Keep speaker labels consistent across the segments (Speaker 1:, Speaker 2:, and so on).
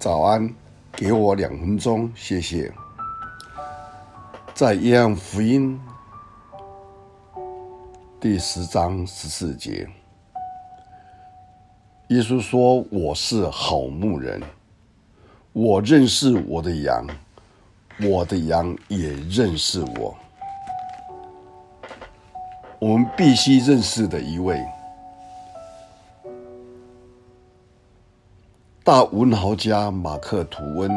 Speaker 1: 早安，给我两分钟，谢谢。在约翰福音第十章十四节，耶稣说：“我是好牧人，我认识我的羊，我的羊也认识我。”我们必须认识的一位大文豪家马克吐温，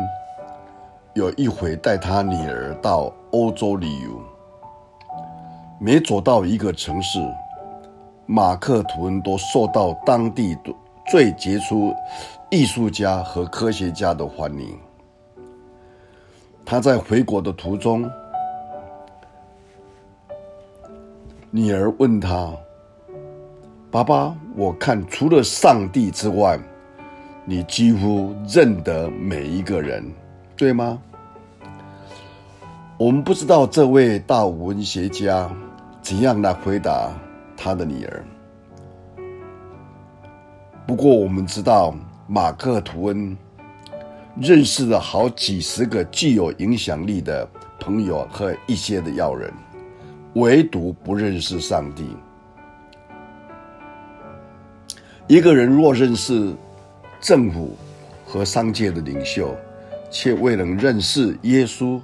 Speaker 1: 有一回带他女儿到欧洲旅游，每走到一个城市，马克吐温都受到当地最杰出艺术家和科学家的欢迎。他在回国的途中，女儿问他：“爸爸，我看除了上帝之外，你几乎认得每一个人。”对吗？我们不知道这位大文学家怎样来回答他的女儿。不过我们知道，马克吐温认识了好几十个具有影响力的朋友和一些的要人，唯独不认识上帝。一个人若认识政府和商界的领袖，却未能认识耶稣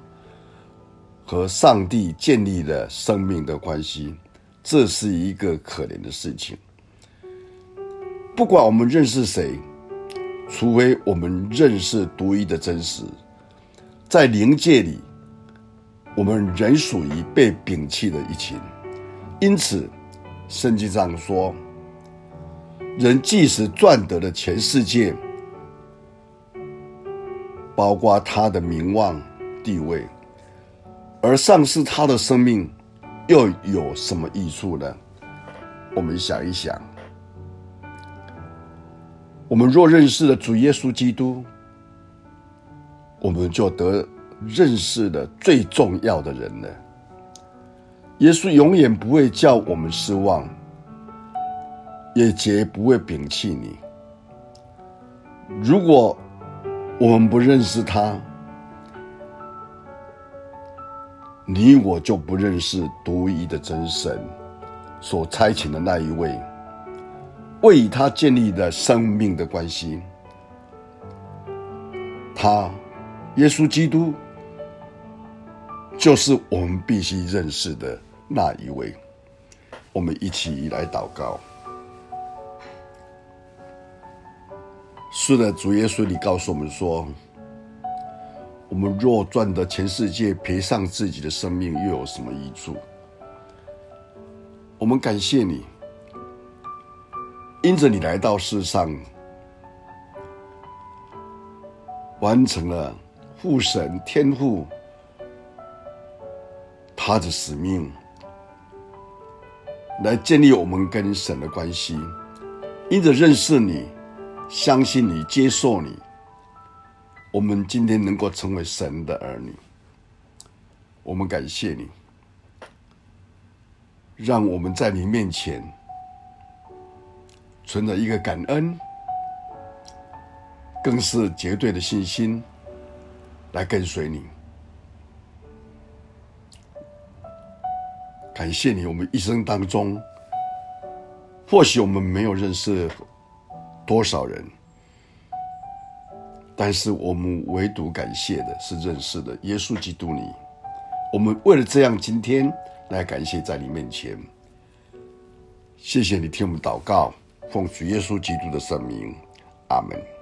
Speaker 1: 和上帝建立了生命的关系，这是一个可怜的事情。不管我们认识谁，除非我们认识独一的真实，在灵界里，我们仍属于被摒弃的一群。因此，圣经上说，人即使赚得了全世界。包括他的名望、地位，而丧失他的生命，又有什么益处呢？我们想一想，我们若认识了主耶稣基督，我们就得认识了最重要的人了。耶稣永远不会叫我们失望，也绝不会摒弃你。如果我们不认识他，你我就不认识独一的真神所差遣的那一位，为他建立的生命的关系。他，耶稣基督，就是我们必须认识的那一位。我们一起来祷告。是的，主耶稣，你告诉我们说，我们若赚得全世界，赔上自己的生命，又有什么益处？我们感谢你，因着你来到世上，完成了父神天父他的使命，来建立我们跟神的关系，因着认识你。相信你，接受你，我们今天能够成为神的儿女，我们感谢你，让我们在你面前存着一个感恩，更是绝对的信心来跟随你。感谢你，我们一生当中，或许我们没有认识。多少人？但是我们唯独感谢的是认识的耶稣基督你。我们为了这样，今天来感谢在你面前。谢谢你听我们祷告，奉主耶稣基督的圣名，阿门。